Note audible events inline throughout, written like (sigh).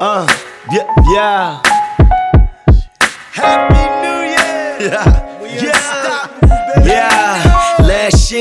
Uh, yeah, yeah. Happy New Year! Yeah, yeah, yeah.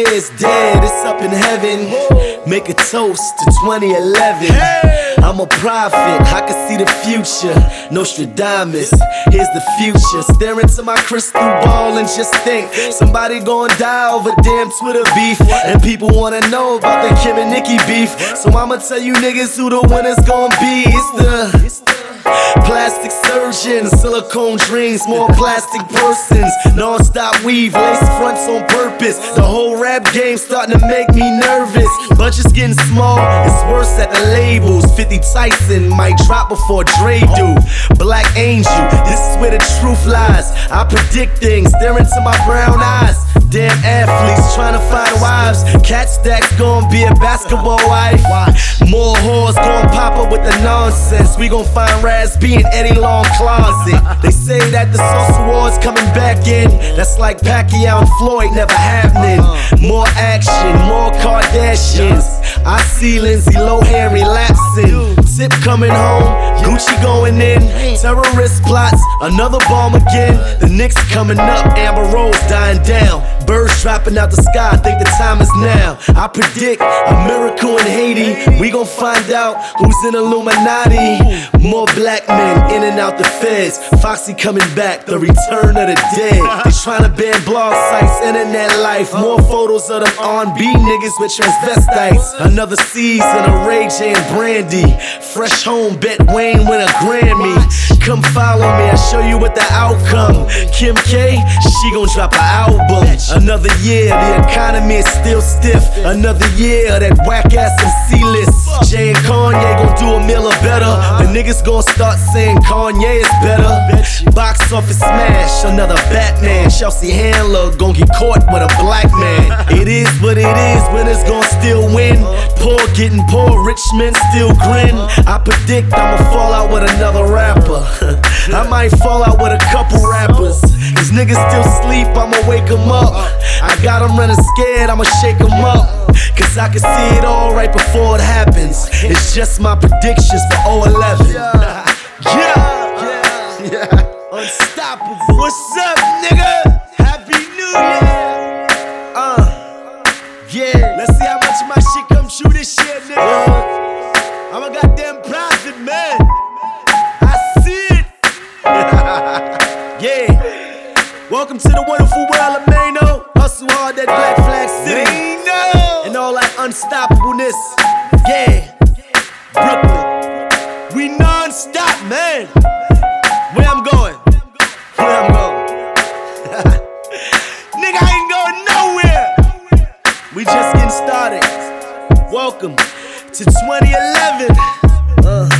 Year's dead, it's up in heaven. Make a toast to 2011. I'm a prophet, I can see the future. Nostradamus, here's the future. Stare into my crystal ball and just think somebody gonna die over damn Twitter beef. And people wanna know about the Kim and Nicki beef. So I'ma tell you niggas who the winner's gonna be. It's the. Plastic surgeons, silicone dreams, more plastic persons. Non-stop weave, lace fronts on purpose. The whole rap game starting to make me nervous. Budget's getting small, it's worse at the labels. 50 Tyson might drop before Dre do. Black Angel, this is where the truth lies. I predict things, stare into my brown eyes. Damn athletes trying to find wives. Cat stacks gonna be a basketball wife. More whores gonna pop up with the nonsense. We gon' find B in Eddie Long closet. They say that the Source Awards coming back in. That's like Pacquiao and Floyd never happening. More action, more Kardashians. I see Lindsay Lohan relapsing. Tip coming home, Gucci going in. Terrorist plots, another bomb again. The Knicks coming up, Amber Rose dying down. Birds dropping out the sky, I think the time is now. I predict a miracle in Haiti. We gon' find out who's in Illuminati. More black men in and out the feds. Foxy coming back, the return of the dead. They tryna ban blog sites, internet life. More photos of them R&B niggas with transvestites. Another season of Ray J and Brandy. Fresh home, bet Wayne win a Grammy. Come follow me, I'll show you what the outcome. Kim K, she gon' drop an album. Another year, the economy is still stiff. Another year, that whack ass MC list. Jay and Kanye gon' do a mill or better. The niggas gon' start saying Kanye is better. Box office smash, another Batman. Chelsea Handler gon' get caught with a black man. It is what it is, winners gon' still win. Poor getting poor, rich men still grin. I predict I'ma fall out with another rapper. (laughs) I might fall out with a couple rappers. Cause niggas still sleep, I'ma wake 'em up. I got got 'em running scared, I'ma shake 'em up. Cause I can see it all right before it happens. It's just my predictions for 011. (laughs) Hard, that Black Flag City. And all that unstoppableness. Yeah. Brooklyn. We non-stop, man. Where I'm going? Where I'm going? (laughs) Nigga, I ain't going nowhere. We just getting started. Welcome to 2011. Uh.